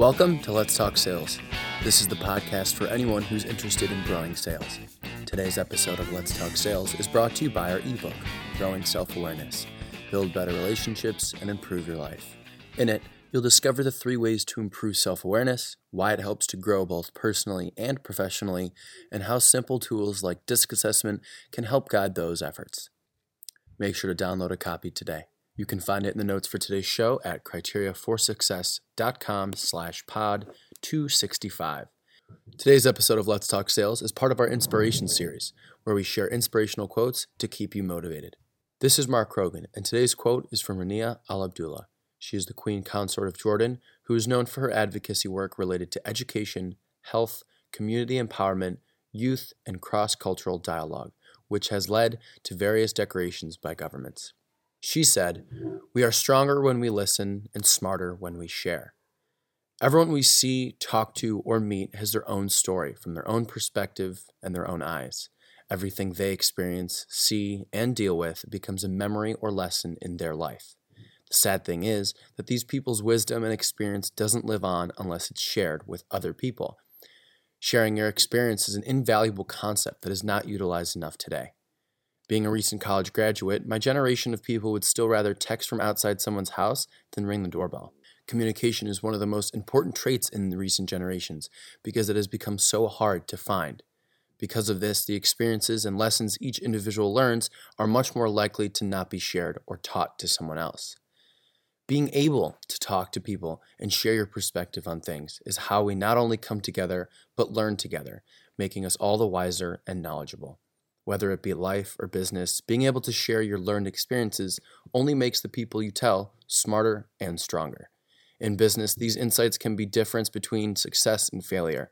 Welcome to Let's Talk Sales. This is the podcast for anyone who's interested in growing sales. Today's episode of Let's Talk Sales is brought to you by our ebook, Growing Self Awareness Build Better Relationships and Improve Your Life. In it, you'll discover the three ways to improve self awareness, why it helps to grow both personally and professionally, and how simple tools like DISC assessment can help guide those efforts. Make sure to download a copy today. You can find it in the notes for today's show at criteriaforsuccess.com slash pod 265. Today's episode of Let's Talk Sales is part of our Inspiration series, where we share inspirational quotes to keep you motivated. This is Mark Krogan, and today's quote is from Rania Al Abdullah. She is the Queen Consort of Jordan, who is known for her advocacy work related to education, health, community empowerment, youth, and cross cultural dialogue, which has led to various decorations by governments. She said, We are stronger when we listen and smarter when we share. Everyone we see, talk to, or meet has their own story from their own perspective and their own eyes. Everything they experience, see, and deal with becomes a memory or lesson in their life. The sad thing is that these people's wisdom and experience doesn't live on unless it's shared with other people. Sharing your experience is an invaluable concept that is not utilized enough today. Being a recent college graduate, my generation of people would still rather text from outside someone's house than ring the doorbell. Communication is one of the most important traits in recent generations because it has become so hard to find. Because of this, the experiences and lessons each individual learns are much more likely to not be shared or taught to someone else. Being able to talk to people and share your perspective on things is how we not only come together, but learn together, making us all the wiser and knowledgeable whether it be life or business, being able to share your learned experiences only makes the people you tell smarter and stronger. In business, these insights can be difference between success and failure.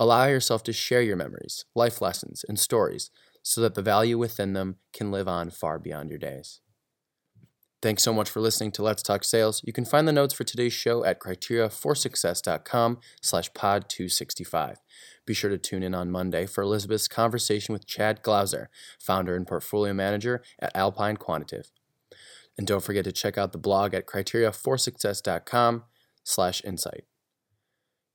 Allow yourself to share your memories, life lessons, and stories so that the value within them can live on far beyond your days. Thanks so much for listening to Let's Talk Sales. You can find the notes for today's show at criteriaforsuccess.com slash pod 265. Be sure to tune in on Monday for Elizabeth's conversation with Chad Glauser, founder and portfolio manager at Alpine Quantitative. And don't forget to check out the blog at criteriaforsuccess.com slash insight.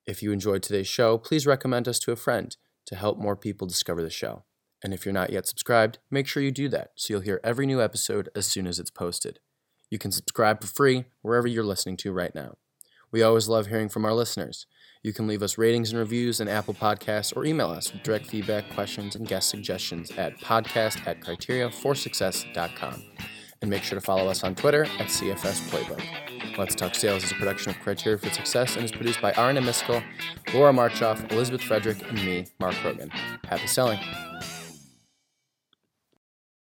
If you enjoyed today's show, please recommend us to a friend to help more people discover the show. And if you're not yet subscribed, make sure you do that so you'll hear every new episode as soon as it's posted. You can subscribe for free wherever you're listening to right now. We always love hearing from our listeners. You can leave us ratings and reviews in Apple Podcasts or email us with direct feedback, questions, and guest suggestions at podcast at criteriaforsuccess.com. And make sure to follow us on Twitter at CFS Playbook. Let's Talk Sales is a production of Criteria for Success and is produced by Arna Miskell, Laura Marchoff, Elizabeth Frederick, and me, Mark Rogan. Happy selling.